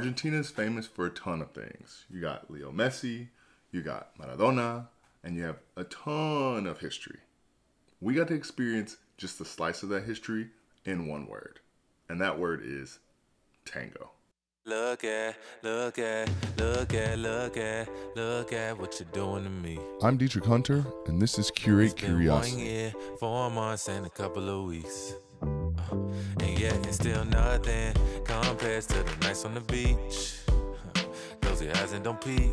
Argentina is famous for a ton of things. You got Leo Messi, you got Maradona, and you have a ton of history. We got to experience just a slice of that history in one word, and that word is tango. Look at, look at, look at, look at, look at what you're doing to me. I'm Dietrich Hunter, and this is Curate Curiosity. One year, four months, and a couple of weeks. Uh, and yet, it's still nothing to the nights on the beach. Close your eyes and don't peek.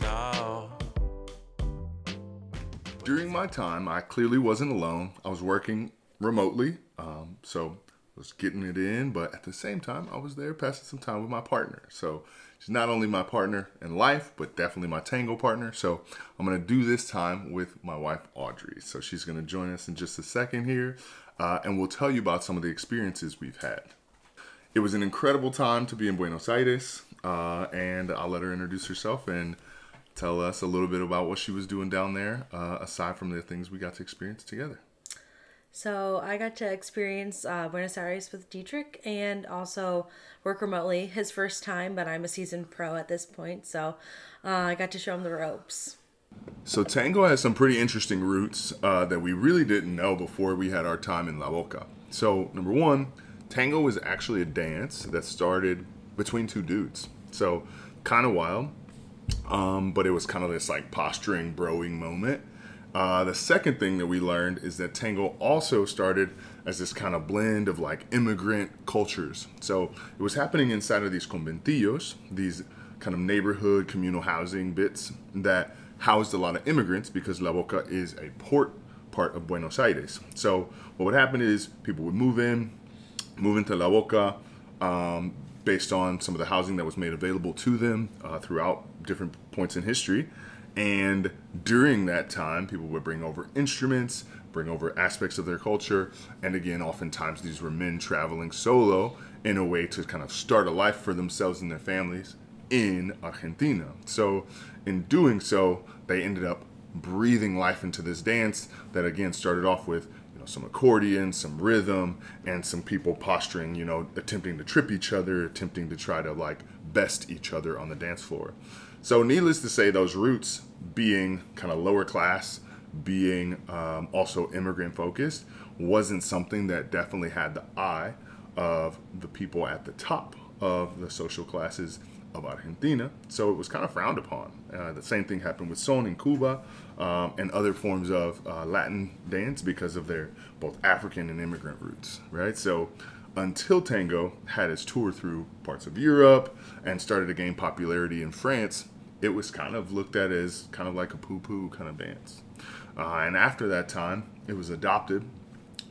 No. During my time, I clearly wasn't alone. I was working remotely, um, so I was getting it in, but at the same time, I was there passing some time with my partner. So she's not only my partner in life, but definitely my tango partner. So I'm to do this time with my wife, Audrey. So she's to join us in just a second here, uh, and we'll tell you about some of the experiences we've had. It was an incredible time to be in Buenos Aires, uh, and I'll let her introduce herself and tell us a little bit about what she was doing down there, uh, aside from the things we got to experience together. So I got to experience uh, Buenos Aires with Dietrich and also work remotely. His first time, but I'm a seasoned pro at this point, so uh, I got to show him the ropes. So tango has some pretty interesting roots uh, that we really didn't know before we had our time in La Boca. So number one, tango was actually a dance that started between two dudes. So kind of wild, um, but it was kind of this like posturing, broing moment. Uh, the second thing that we learned is that tango also started as this kind of blend of like immigrant cultures. So it was happening inside of these conventillos, these kind of neighborhood communal housing bits that housed a lot of immigrants because La Boca is a port part of Buenos Aires. So what would happen is people would move in, move into La Boca um, based on some of the housing that was made available to them uh, throughout different points in history. And during that time, people would bring over instruments, bring over aspects of their culture. And again, oftentimes these were men traveling solo in a way to kind of start a life for themselves and their families in Argentina. So, in doing so, they ended up breathing life into this dance that again started off with know some accordion, some rhythm, and some people posturing, you know, attempting to trip each other, attempting to try to like best each other on the dance floor. So, needless to say, those roots being kind of lower class, being um, also immigrant focused, wasn't something that definitely had the eye of the people at the top of the social classes of Argentina. So it was kind of frowned upon. Uh, the same thing happened with son in Cuba um, and other forms of uh, Latin dance because of their both African and immigrant roots, right? So until tango had its tour through parts of Europe and started to gain popularity in France, it was kind of looked at as kind of like a poo-poo kind of dance. Uh, and after that time, it was adopted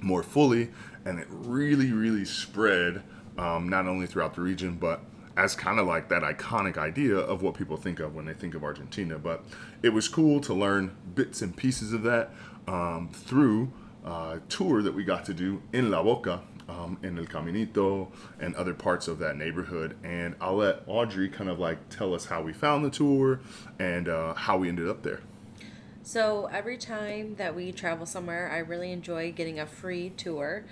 more fully, and it really, really spread um, not only throughout the region, but as kind of like that iconic idea of what people think of when they think of Argentina. But it was cool to learn bits and pieces of that um, through a tour that we got to do in La Boca, um, in El Caminito, and other parts of that neighborhood. And I'll let Audrey kind of like tell us how we found the tour and uh, how we ended up there. So every time that we travel somewhere, I really enjoy getting a free tour.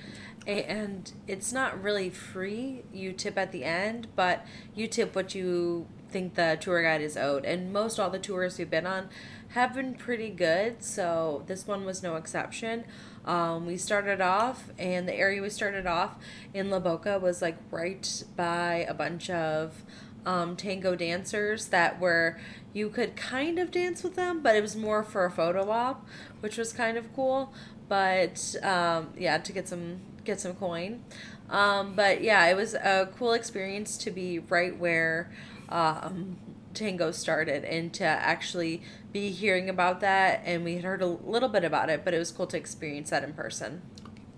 And it's not really free. You tip at the end, but you tip what you think the tour guide is owed. And most all the tours we've been on have been pretty good. So this one was no exception. Um, we started off, and the area we started off in La Boca was like right by a bunch of um, tango dancers that were you could kind of dance with them, but it was more for a photo op, which was kind of cool. But um, yeah, to get some get some coin. Um, but yeah, it was a cool experience to be right where um, tango started and to actually be hearing about that. And we had heard a little bit about it, but it was cool to experience that in person.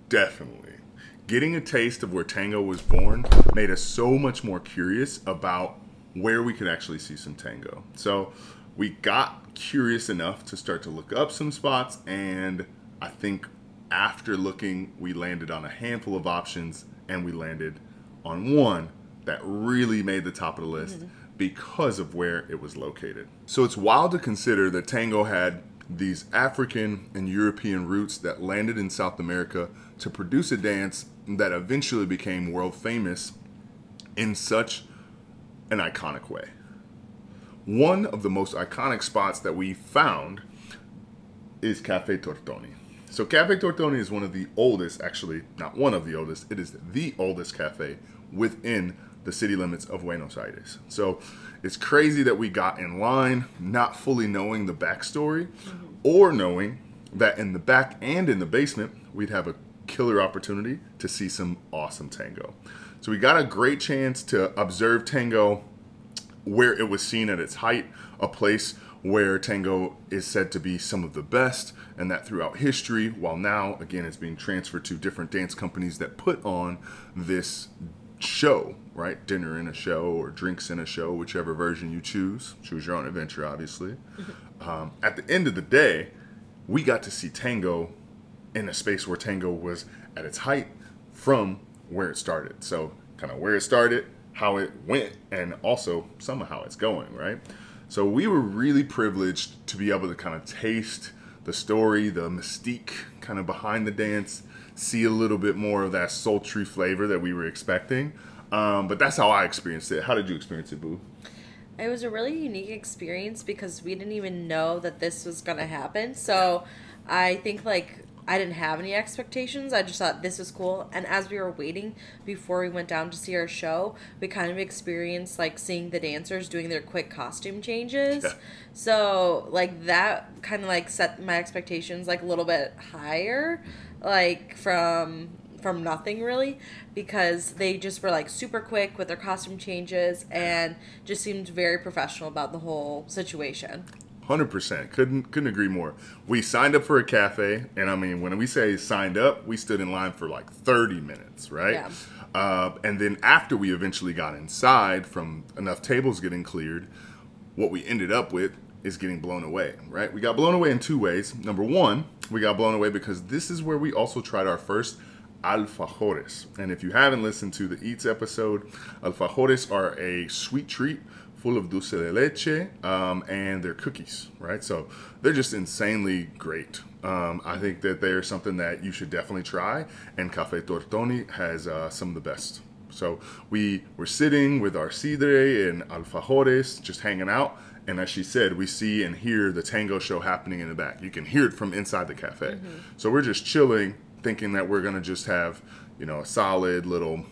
Definitely. Getting a taste of where tango was born made us so much more curious about where we could actually see some tango. So we got curious enough to start to look up some spots, and I think after looking, we landed on a handful of options and we landed on one that really made the top of the list mm-hmm. because of where it was located. So it's wild to consider that tango had these African and European roots that landed in South America to produce a dance that eventually became world famous in such an iconic way. One of the most iconic spots that we found is Cafe Tortoni. So Cafe Tortoni is one of the oldest, actually not one of the oldest, it is the oldest cafe within the city limits of Buenos Aires. So it's crazy that we got in line not fully knowing the backstory mm-hmm. or knowing that in the back and in the basement we'd have a killer opportunity to see some awesome tango. So we got a great chance to observe tango where it was seen at its height, a place where tango is said to be some of the best, and that throughout history, while now, again, it's being transferred to different dance companies that put on this show, right? Dinner in a show or drinks in a show, whichever version you choose. Choose your own adventure, obviously. Um, at the end of the day, we got to see tango in a space where tango was at its height from where it started. So, kind of where it started, how it went, and also some of how it's going, right? So, we were really privileged to be able to kind of taste the story, the mystique kind of behind the dance, see a little bit more of that sultry flavor that we were expecting. Um, but that's how I experienced it. How did you experience it, Boo? It was a really unique experience because we didn't even know that this was going to happen. So I think like I didn't have any expectations. I just thought this was cool. And as we were waiting before we went down to see our show, we kind of experienced like seeing the dancers doing their quick costume changes. Yeah. So like that kind of like set my expectations like a little bit higher, like from from nothing really because they just were like super quick with their costume changes and just seemed very professional about the whole situation. Hundred percent. Couldn't couldn't agree more. We signed up for a cafe, and I mean, when we say signed up, we stood in line for like thirty minutes, right? Yeah. Uh, and then after we eventually got inside, from enough tables getting cleared, what we ended up with is getting blown away, right? We got blown away in two ways. Number one, we got blown away because this is where we also tried our first alfajores. And if you haven't listened to the Eats episode, alfajores are a sweet treat full of dulce de leche um, and they're cookies, right? So they're just insanely great. Um, I think that they're something that you should definitely try. And Cafe Tortoni has uh, some of the best. So we were sitting with our sidre and alfajores, just hanging out. And as she said, we see and hear the tango show happening in the back. You can hear it from inside the cafe. So we're just chilling, thinking that we're gonna just have, you know, a solid little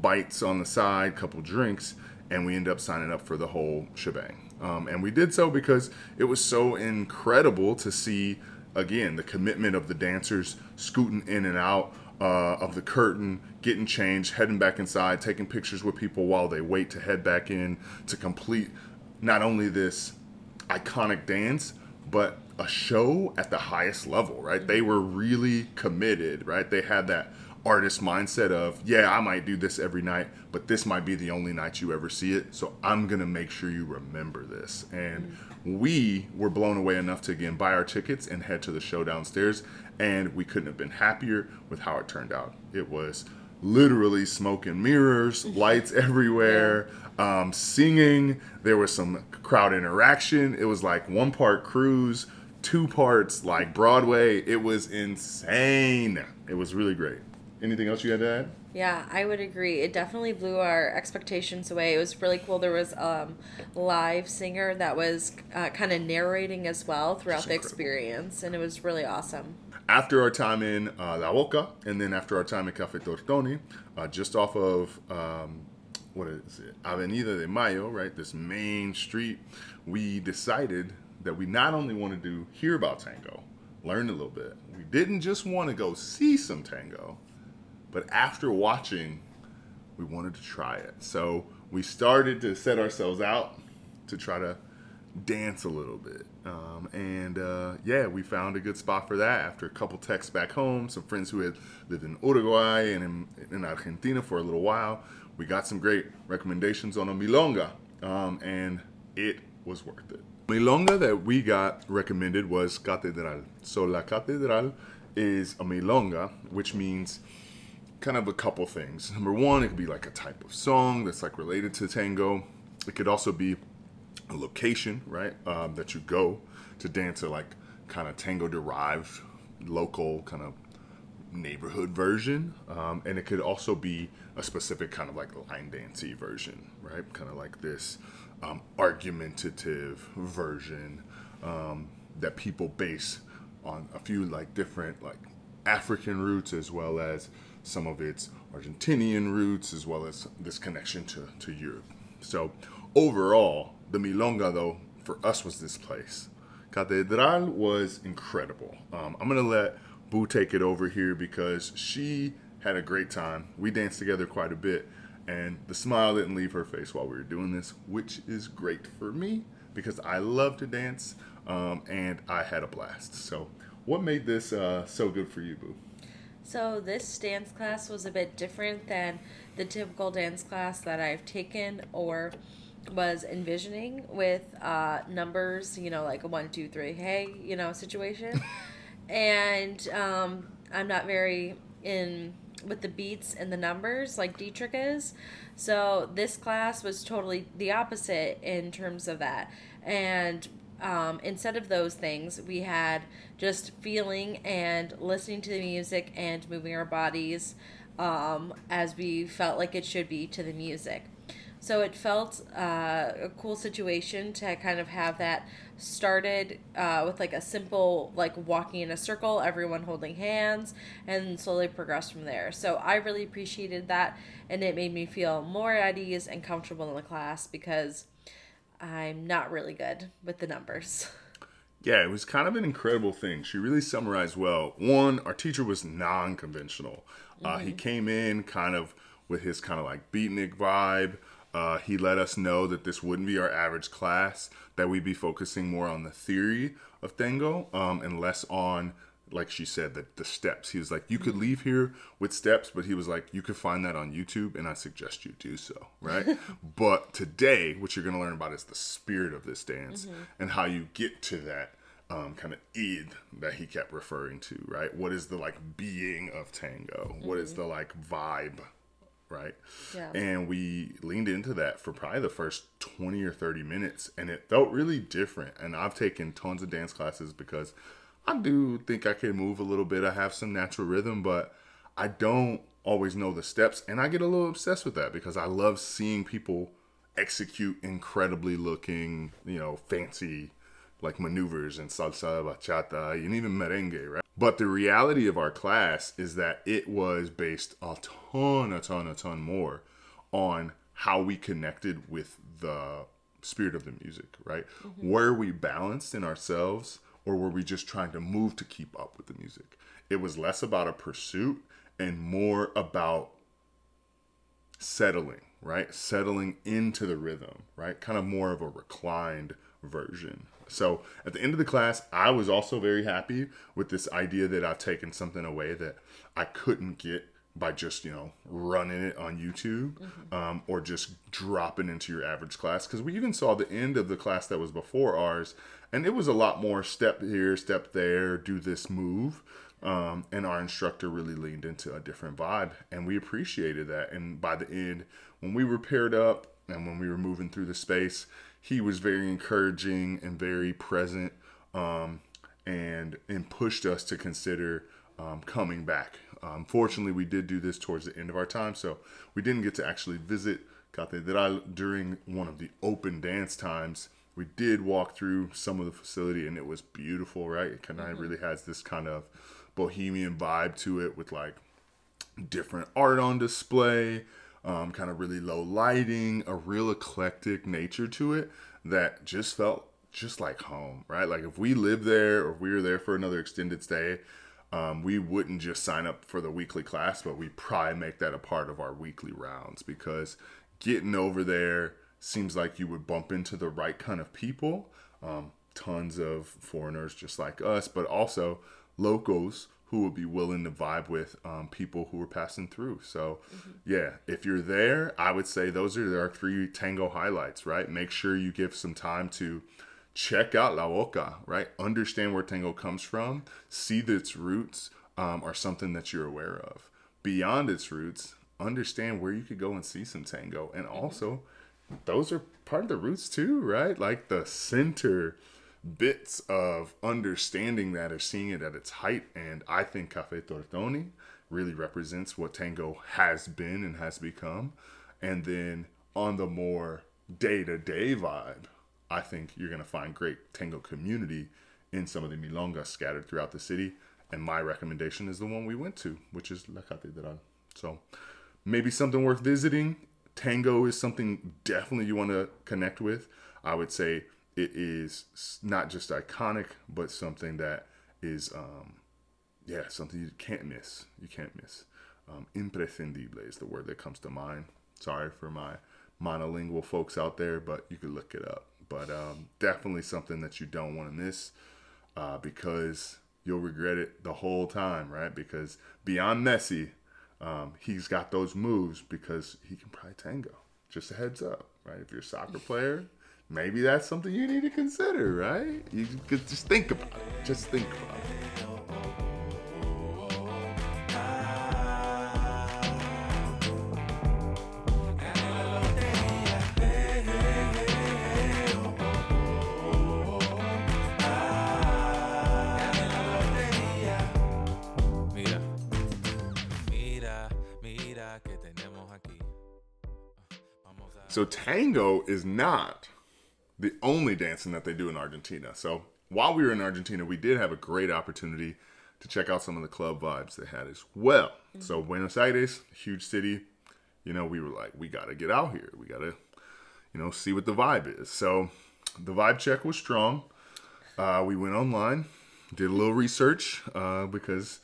bites on the side, couple drinks, and we end up signing up for the whole shebang. Um, and we did so because it was so incredible to see, again, the commitment of the dancers scooting in and out uh, of the curtain, getting changed, heading back inside, taking pictures with people while they wait to head back in to complete not only this iconic dance, but a show at the highest level, right? They were really committed, right? They had that artist mindset of, yeah, I might do this every night, but this might be the only night you ever see it. So I'm going to make sure you remember this. And we were blown away enough to again buy our tickets and head to the show downstairs. And we couldn't have been happier with how it turned out. It was literally smoke and mirrors, lights everywhere, um, singing. There was some crowd interaction. It was like one part cruise, two parts like Broadway. It was insane. It was really great. Anything else you had to add? Yeah, I would agree. It definitely blew our expectations away. It was really cool. There was um live singer that was uh, kind of narrating as well throughout the experience, and it was really awesome. after our time in uh, La Boca, and then after our time at Cafe Tortoni, uh, just off of um, what is it, Avenida de Mayo, right? This main street, we decided that we not only wanted to hear about tango, learn a little bit. We didn't just want to go see some tango, but after watching, we wanted to try it. So we started to set ourselves out to try to dance a little bit. Um, and uh, yeah, we found a good spot for that after a couple texts back home, some friends who had lived in Uruguay and in, in Argentina for a little while. We got some great recommendations on a milonga, um, and it was worth it. Milonga that we got recommended was Catedral. So La Catedral is a milonga, which means kind of a couple things. Number one, it could be like a type of song that's like related to tango. It could also be a location, right, um, that you go to dance a like kind of tango derived local kind of neighborhood version, um, and it could also be a specific kind of like line dancey version, right? Kind of like this um, argumentative version um, that people base on a few like different like African roots as well as some of its Argentinian roots as well as this connection to, to Europe. So overall, the Milonga though for us was this place. Catedral was incredible. Um, I'm gonna let Boo take it over here because she had a great time. We danced together quite a bit, and the smile didn't leave her face while we were doing this, which is great for me because I love to dance um, and I had a blast. So, what made this uh, so good for you, Boo? So this dance class was a bit different than the typical dance class that I've taken or was envisioning with uh, numbers, you know, like a one, two, three, hey, you know, situation. and um, I'm not very in with the beats and the numbers like Dietrich is. So this class was totally the opposite in terms of that. And um, instead of those things, we had just feeling and listening to the music and moving our bodies um, as we felt like it should be to the music. So it felt uh, a cool situation to kind of have that started uh, with like a simple, like walking in a circle, everyone holding hands, and slowly progress from there. So I really appreciated that, and it made me feel more at ease and comfortable in the class because I'm not really good with the numbers. Yeah, it was kind of an incredible thing. She really summarized well. One, our teacher was non conventional. Mm-hmm. Uh, he came in kind of with his kind of like beatnik vibe. Uh, he let us know that this wouldn't be our average class, that we'd be focusing more on the theory of tango um, and less on like she said that the steps he was like you could mm-hmm. leave here with steps but he was like you could find that on youtube and i suggest you do so right but today what you're going to learn about is the spirit of this dance mm-hmm. and how you get to that um, kind of id that he kept referring to right what is the like being of tango mm-hmm. what is mm-hmm. the like vibe right yeah. and we leaned into that for probably the first 20 or 30 minutes and it felt really different and i've taken tons of dance classes because I do think I can move a little bit. I have some natural rhythm, but I don't always know the steps. And I get a little obsessed with that because I love seeing people execute incredibly looking, you know, fancy like maneuvers and salsa, bachata, and even merengue, right? But the reality of our class is that it was based a ton, a ton, a ton more on how we connected with the spirit of the music, right? Mm-hmm. Where we balanced in ourselves or were we just trying to move to keep up with the music? It was less about a pursuit and more about settling, right? Settling into the rhythm, right? Kind of more of a reclined version. So at the end of the class, I was also very happy with this idea that I've taken something away that I couldn't get by just you know running it on YouTube mm-hmm. um, or just dropping into your average class because we even saw the end of the class that was before ours and it was a lot more step here, step there, do this move. Um, and our instructor really leaned into a different vibe, and we appreciated that. And by the end, when we were paired up and when we were moving through the space, he was very encouraging and very present, um, and and pushed us to consider um, coming back. Um, fortunately, we did do this towards the end of our time, so we didn't get to actually visit Catedral during one of the open dance times we did walk through some of the facility and it was beautiful, right? It kind of mm-hmm. really has this kind of bohemian vibe to it with like different art on display, um, kind of really low lighting, a real eclectic nature to it that just felt just like home, right? Like if we lived there or if we were there for another extended stay, um, we wouldn't just sign up for the weekly class, but we probably make that a part of our weekly rounds because getting over there, seems like you would bump into the right kind of people. Um, tons of foreigners just like us, but also locals who would be willing to vibe with um, people who are passing through. So, mm-hmm. yeah, if you're there, I would say those are our three tango highlights, right? Make sure you give some time to check out La Boca, right? Understand where tango comes from, see that its roots um, are something that you're aware of. Beyond its roots, understand where you could go and see some tango, and mm-hmm. Those are part of the roots too, right? Like the center bits of understanding that or seeing it at its height. And I think Cafe Tortoni really represents what tango has been and has become. And then on the more day to day vibe, I think you're going to find great tango community in some of the milongas scattered throughout the city. And my recommendation is the one we went to, which is La Catedral. So maybe something worth visiting. Tango is something definitely you want to connect with. I would say it is not just iconic, but something that is, um, yeah, something you can't miss. You can't miss. Um, imprescindible is the word that comes to mind. Sorry for my monolingual folks out there, but you could look it up. But um, definitely something that you don't want to miss uh, because you'll regret it the whole time, right? Because beyond Messi, um, he's got those moves because he can probably tango. Just a heads up, right? If you're a soccer player, maybe that's something you need to consider, right? You could just think about it. Just think about it. So tango is not the only dancing that they do in Argentina. So while we were in Argentina, we did have a great opportunity to check out some of the club vibes they had as well. So Buenos Aires, huge city, you know, we were like, we gotta get out here. We gotta, you know, see what the vibe is. So the vibe check was strong. Uh, we went online, did a little research uh, because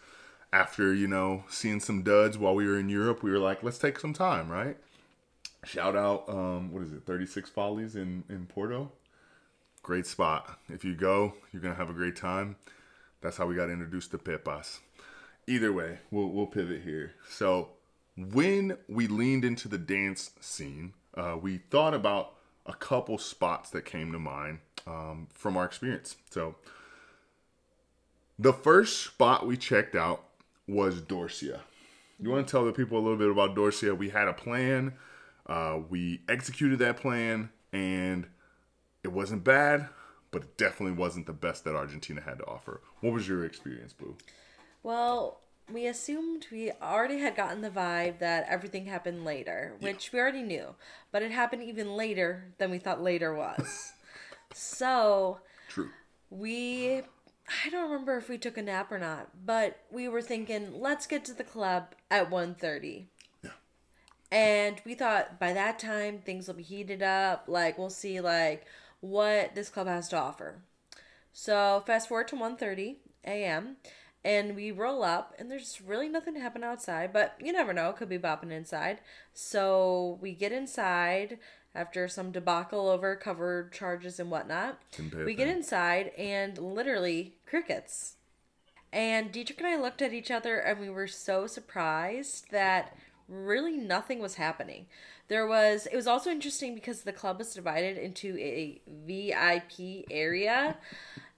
after you know seeing some duds while we were in Europe, we were like, let's take some time, right? Shout out, um, what is it, 36 Follies in, in Porto? Great spot. If you go, you're going to have a great time. That's how we got introduced to Pepas. Either way, we'll, we'll pivot here. So, when we leaned into the dance scene, uh, we thought about a couple spots that came to mind um, from our experience. So, the first spot we checked out was Dorsia. You want to tell the people a little bit about Dorsia? We had a plan. Uh, we executed that plan, and it wasn't bad, but it definitely wasn't the best that Argentina had to offer. What was your experience, Boo? Well, we assumed we already had gotten the vibe that everything happened later, which we already knew, but it happened even later than we thought later was. so True. we I don't remember if we took a nap or not, but we were thinking, let's get to the club at 1.30. And we thought by that time things will be heated up, like we'll see like what this club has to offer. So fast forward to 1.30 a.m. and we roll up and there's really nothing happening outside, but you never know, it could be bopping inside. So we get inside after some debacle over covered charges and whatnot. We get inside and literally crickets. And Dietrich and I looked at each other and we were so surprised that really nothing was happening. There was, it was also interesting because the club was divided into a VIP area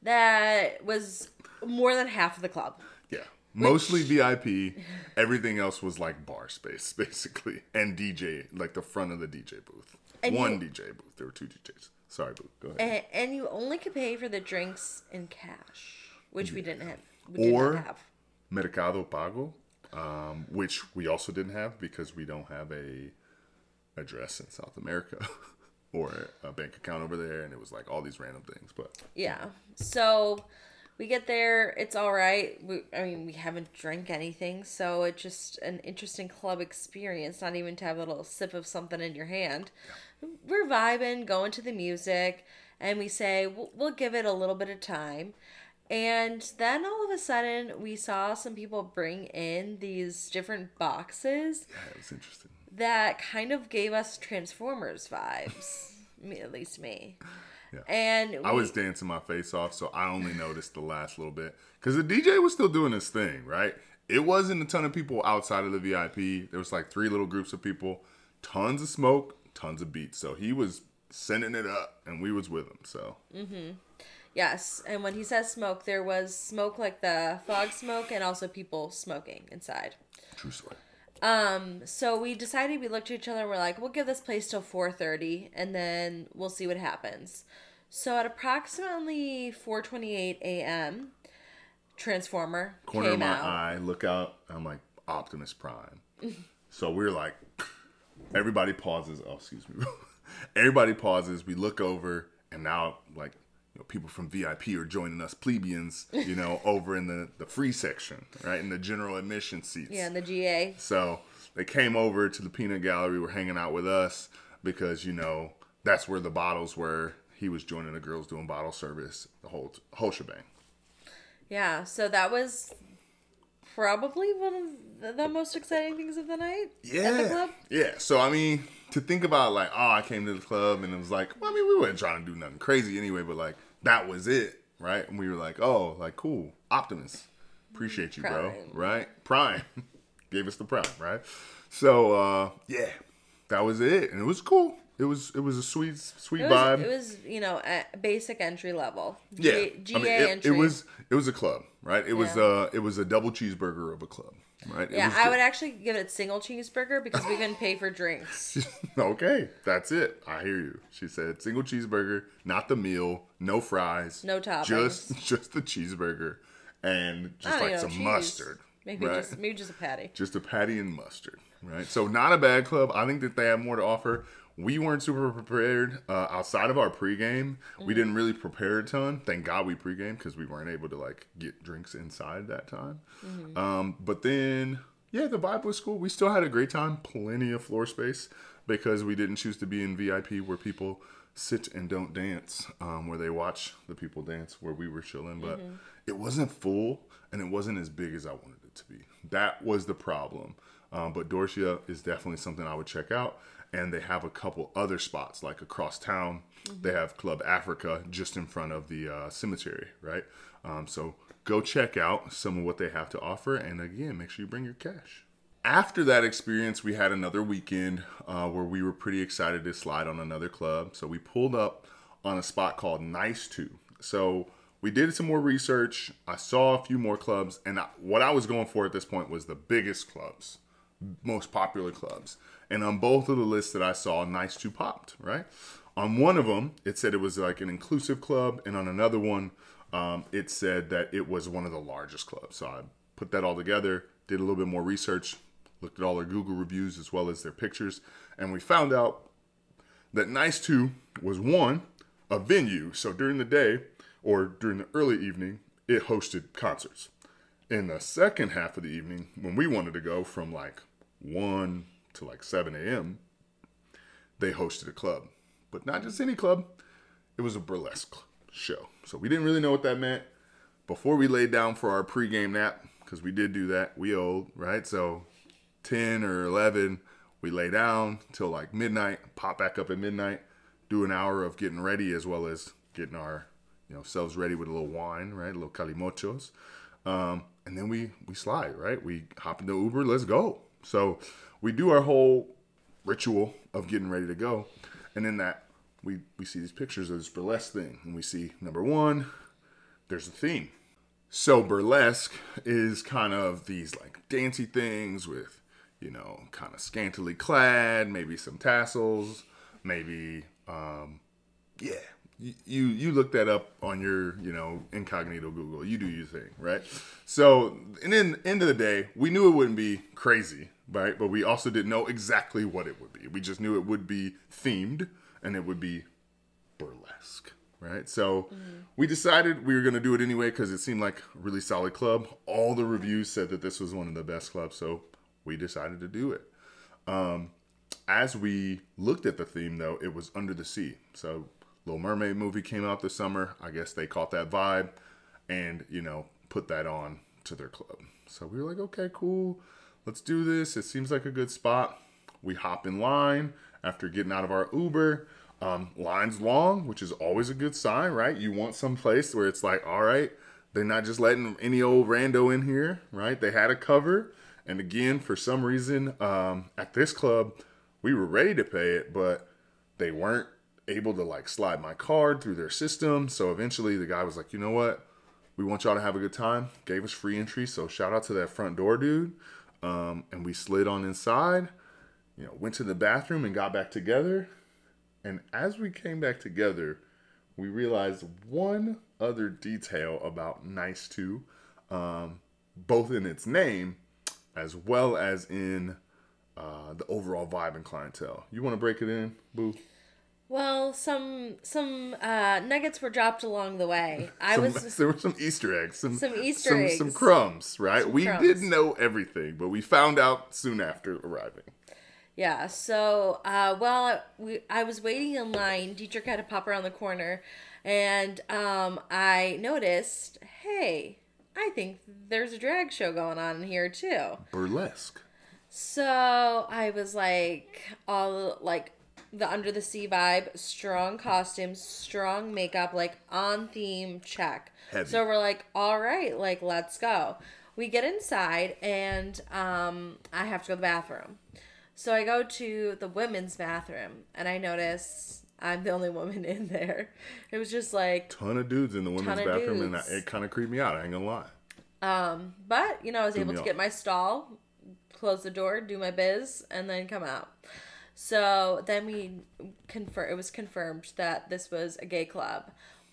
that was more than half of the club. Yeah. Mostly VIP. Everything else was like bar space, basically. And DJ, like the front of the DJ booth. And One you- DJ booth. There were two DJs. Sorry, Boo. Go ahead. And, and you only could pay for the drinks in cash, which we didn't have. We did Or- not have. Mercado Pago, um, which we also didn't have because we don't have a address in South America or a bank account over there, and it was like all these random things. But Yeah. So we get there. It's all right. We, I mean, we haven't drank anything, so it's just an interesting club experience. Not even to have a little sip of something in your hand. We're vibing, going to the music, and we say we'll, we'll give it a little bit of time. And then all of a sudden, we saw some people bring in these different boxes yeah, it was interesting. that kind of gave us Transformers vibes. me, at least me. Yeah. And I was dancing my face off, so I only noticed the last little bit because the DJ was still doing his thing, right? It wasn't a ton of people outside of the VIP. There was like three little groups of people, tons of smoke, tons of beats. So he was sending it up, and we was with him. So mm-hmm. Yes, and when he says smoke, there was smoke like the fog smoke, and also people smoking inside. true story. Um, so we decided we looked at each other and we're like, we'll give this place till four thirty, and then we'll see what happens. So at approximately four twenty eight a.m., Transformer Corner of my out. eye, look out. I'm like, Optimus Prime. so we're like, everybody pauses. Oh, excuse me. everybody pauses. We look over, and now like know, people from VIP are joining us plebeians, you know, over in the the free section, right in the general admission seats. Yeah, in the GA. So they came over to the peanut gallery, were hanging out with us because you know that's where the bottles were. He was joining the girls doing bottle service, the whole whole shebang. Yeah, so that was probably one of the, most exciting things of the night at the club. yeah. So I mean, to think about like, oh, I came to the club and it was like, well, I mean, we weren't trying to do nothing crazy anyway, but like that was it, right? And we were like, oh, like cool, Optimus, appreciate you, bro, right? Prime gave us the prime, right? So uh yeah, that was it, and it was cool. It was it was a sweet sweet It was, vibe. it was, you know, basic entry level. yeah, GA I mean, it, entry. it was it was a club, right? It was Yeah. uh it was a double cheeseburger of a club, right? It Yeah, I would actually give it single cheeseburger because we couldn't pay for drinks. okay, that's it. I hear you. She said single cheeseburger, not the meal, no fries, No toppings. just just the cheeseburger, and just like know, some cheese. mustard. Maybe right? just maybe just a patty. just a patty and mustard, right? So not a bad club. I think that they have more to offer. We weren't super prepared uh, outside of our pregame. We didn't really prepare a ton. Thank God we pregame because we weren't able to like get drinks inside that time. Um, but then, yeah, the vibe was cool. We still had a great time. Plenty of floor space because we didn't choose to be in VIP where people sit and don't dance, um, where they watch the people dance, where we were chilling. But it wasn't full and it wasn't as big as I wanted it to be. That was the problem. Um, but Dorsia is definitely something I would check out. And they have a couple other spots, like across town. They have Club Africa just in front of the uh, cemetery, right? Um, so go check out some of what they have to offer. And again, make sure you bring your cash. After that experience, we had another weekend uh, where we were pretty excited to slide on another club. So we pulled up on a spot called Niceto. So we did some more research. I saw a few more clubs, and I, what I was going for at this point was the biggest clubs, most popular clubs. And on both of the lists that I saw, Niceto popped, right? On one of them, it said it was like an inclusive club, and on another one, um, it said that it was one of the largest clubs. So I put that all together, did a little bit more research, looked at all their Google reviews as well as their pictures, and we found out that Niceto was one, a venue. So during the day or during the early evening, it hosted concerts. In the second half of the evening, when we wanted to go from like 1 to like 7 a.m., they hosted a club. But not just any club, it was a burlesque show. So we didn't really know what that meant. Before we laid down for our pregame nap, because we did do that, we old, right? So 10 or 11, we lay down till like midnight, pop back up at midnight, do an hour of getting ready as well as getting our, you know, selves ready with a little wine, right? A little calimochos. Um, and then we we slide, right? We hop into Uber, let's go. So we do our whole ritual of getting ready to go. And in that we we see these pictures of this burlesque thing. And we see number one, there's a theme. So burlesque is kind of these like dancy things with, you know, kind of scantily clad, maybe some tassels, maybe um yeah. You, you look that up on your you know incognito Google. You do your thing, right? So, and then end of the day, we knew it wouldn't be crazy, right? But we also didn't know exactly what it would be. We just knew it would be themed and it would be burlesque, right? So we decided we were going to do it anyway because it seemed like a really solid club. All the reviews said that this was one of the best clubs, so we decided to do it. Um, as we looked at the theme, though, it was Under the Sea. So Little Mermaid movie came out this summer. I guess they caught that vibe and, you know, put that on to their club. So we were like, okay, cool. Let's do this. It seems like a good spot. We hop in line after getting out of our Uber. Um, line's long, which is always a good sign, right? You want some place where it's like, all right, they're not just letting any old rando in here, right? They had a cover. And again, for some reason, um, at this club, we were ready to pay it, but they weren't able to like slide my card through their system. So eventually the guy was like, you know what? We want y'all to have a good time. Gave us free entry. So shout out to that front door dude. Um, and we slid on inside, you know, went to the bathroom and got back together. And as we came back together, we realized one other detail about Niceto, um, both in its name, as well as in uh, the overall vibe and clientele. You want to break it in, Boo? Well, some some uh, nuggets were dropped along the way. I Some- was there were some Easter eggs, some, Some Easter some, eggs. some crumbs, right? Some we crumbs. didn't know everything, but we found out soon after arriving. Yeah, so uh, while we, I was waiting in line, Dietrich had to pop around the corner, and um, I noticed, hey, I think there's a drag show going on in here too. Burlesque. So I was like, all like the under the sea vibe, strong costumes, strong makeup, like on theme, check. Heavy. So we're like, all right, like let's go. We get inside and um, I have to go to the bathroom. So I go to the women's bathroom and I notice I'm the only woman in there. It was just like Ton of dudes in the women's bathroom, and. I, it kind of creeped me out. I ain't gonna lie. Um, but you know, I was able to off. get my stall, close the door, do my biz, and then come out. So then we confirm. It was confirmed that this was a gay club,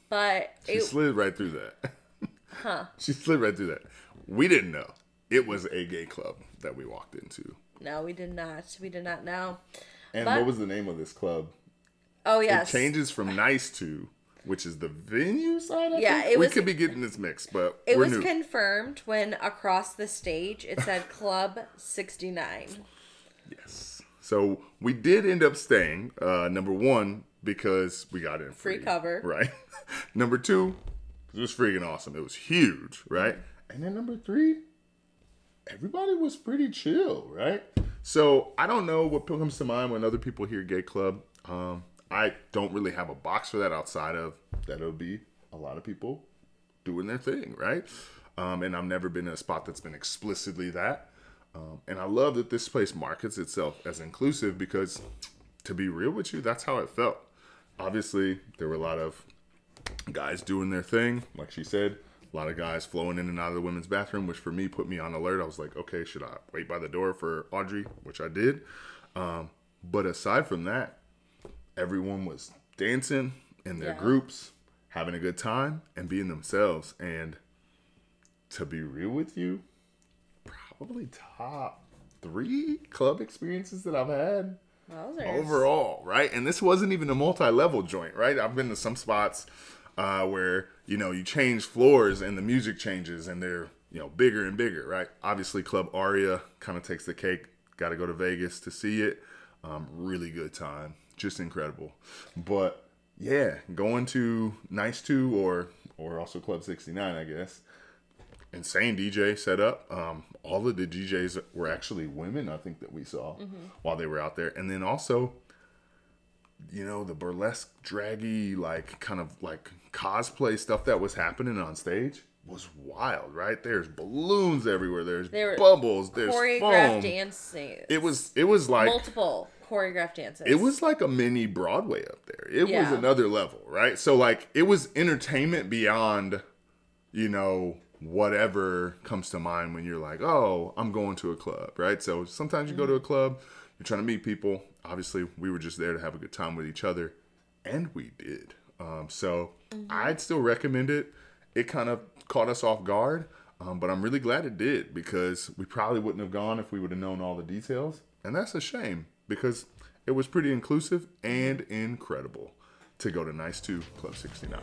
but She it, slid right through that. Huh? She slid right through that. We didn't know it was a gay club that we walked into. no, we did not. We did not know. And But- what was the name of this club? Oh yes, It changes from nice to, which is the venue side. I Yeah, think? it we was- could be getting this mixed, but It was new. confirmed when across the stage it said Club sixty nine. yes. So we did end up staying. Uh, number one because we got in free, Free cover. right? number two, it was freaking awesome. It was huge, right? And then number three, everybody was pretty chill, right? So I don't know what comes to mind when other people hear gay club. Um, I don't really have a box for that outside of that it'll be a lot of people doing their thing, right? Um, and I've never been in a spot that's been explicitly that. Um, and I love that this place markets itself as inclusive because, to be real with you, that's how it felt. Obviously, there were a lot of guys doing their thing, like she said. A lot of guys flowing in and out of the women's bathroom, which for me put me on alert. I was like, okay, should I wait by the door for Audrey? Which I did. Um, but aside from that, everyone was dancing in their Yeah. groups, having a good time, and being themselves. And to be real with you, probably top three club experiences that I've had Wowzers. overall, right? And this wasn't even a multi-level joint, right? I've been to some spots uh, where you know you change floors and the music changes and they're you know bigger and bigger, right? Obviously, Club Aria kind of takes the cake. Got to go to Vegas to see it. Um, really good time, just incredible. But yeah, going to Niceto or or also Club 69, I guess. Insane DJ setup. Um, all of the DJs were actually women, I think that we saw while they were out there, and then also you know, the burlesque, draggy, like kind of like cosplay stuff that was happening on stage was wild, right? There's balloons everywhere. There's There bubbles. There's choreographed foam. dancing. It was it was like multiple choreographed dances. it was like a mini Broadway up there. It was another level, right? So like it was entertainment beyond, you know, whatever comes to mind when you're like, oh, I'm going to a club, right? So sometimes you go to a club, you're trying to meet people. Obviously, we were just there to have a good time with each other, and we did. Um, so I'd still recommend it. It kind of caught us off guard, um, but I'm really glad it did because we probably wouldn't have gone if we would have known all the details, and that's a shame because it was pretty inclusive and incredible to go to Niceto Club 69.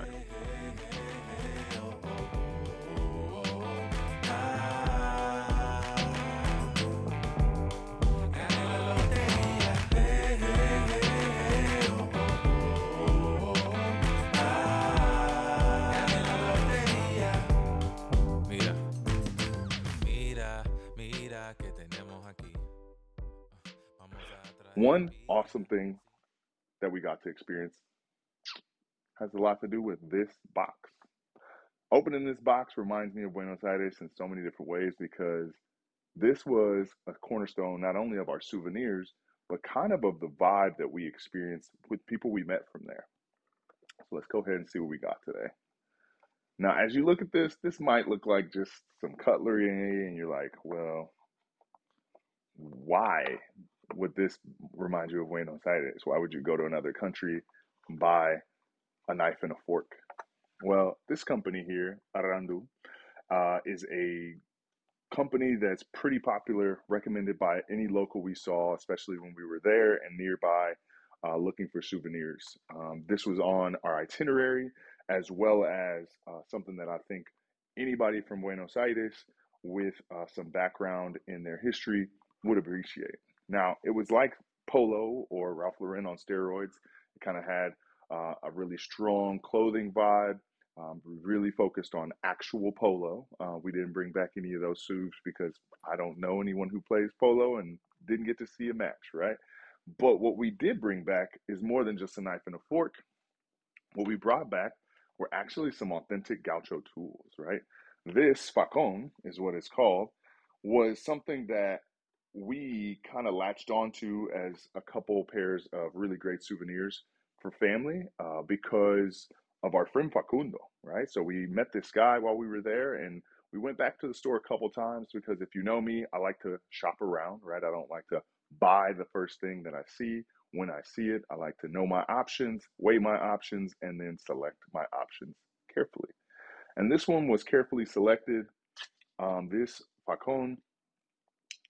One awesome thing that we got to experience has a lot to do with this box. Opening this box reminds me of Buenos Aires in so many different ways because this was a cornerstone not only of our souvenirs, but kind of of the vibe that we experienced with people we met from there. So let's go ahead and see what we got today. Now, as you look at this, this might look like just some cutlery, and you're like, well, why would this remind you of Buenos Aires? Why would you go to another country and buy a knife and a fork? Well, this company here, Arandu, uh, is a company that's pretty popular, recommended by any local we saw, especially when we were there and nearby uh, looking for souvenirs. Um, this was on our itinerary as well as uh, something that I think anybody from Buenos Aires with uh, some background in their history would appreciate. Now, it was like Polo or Ralph Lauren on steroids. It kind of had uh, a really strong clothing vibe. Um, really focused on actual polo. Uh, we didn't bring back any of those suits because I don't know anyone who plays polo and didn't get to see a match, right? But what we did bring back is more than just a knife and a fork. What we brought back were actually some authentic gaucho tools, right? This facon is what it's called, was something that we kind of latched onto as a couple pairs of really great souvenirs for family uh, because of our friend Facundo, right? So we met this guy while we were there and we went back to the store a couple times because if you know me, I like to shop around, right? I don't like to buy the first thing that I see. When I see it, I like to know my options, weigh my options, and then select my options carefully. And this one was carefully selected. Um, this facon,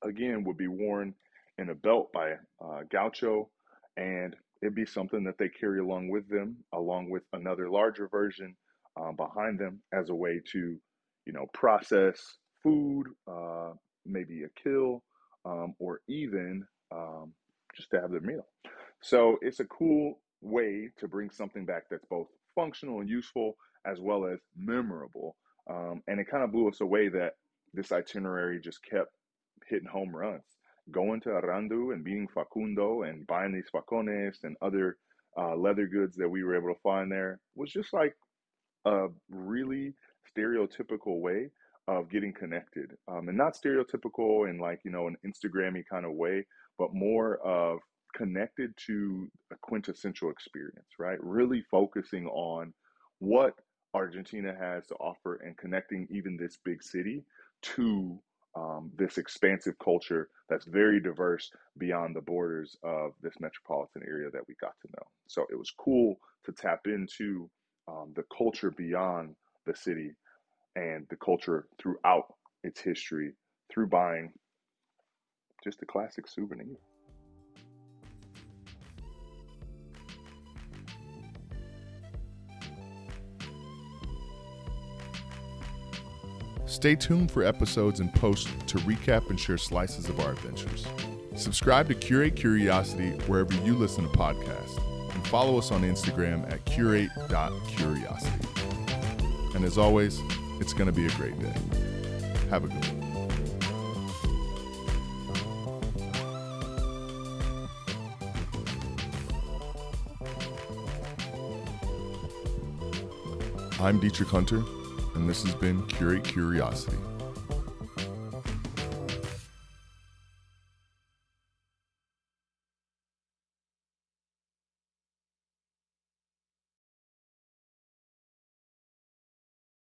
again, would be worn in a belt by uh, Gaucho, and it'd be something that they carry along with them, along with another larger version um, behind them as a way to, you know, process food, uh, maybe a kill, um, or even um, just to have their meal. So it's a cool way to bring something back that's both functional and useful as well as memorable. Um, and it kind of blew us away that this itinerary just kept hitting home runs. Going to Arandu and being Facundo and buying these facones and other uh, leather goods that we were able to find there was just like a really stereotypical way of getting connected. Um, and not stereotypical in like, you know, an Instagrammy kind of way, but more of connected to a quintessential experience, right? Really focusing on what Argentina has to offer and connecting even this big city to um, this expansive culture that's very diverse beyond the borders of this metropolitan area that we got to know. So it was cool to tap into um, the culture beyond the city and the culture throughout its history through buying just a classic souvenir. Stay tuned for episodes and posts to recap and share slices of our adventures. Subscribe to Curate Curiosity wherever you listen to podcasts, and follow us on Instagram at curate.curiosity. And as always, it's going to be a great day. Have a good one. I'm Dietrich Hunter, and this has been Curate Curiosity.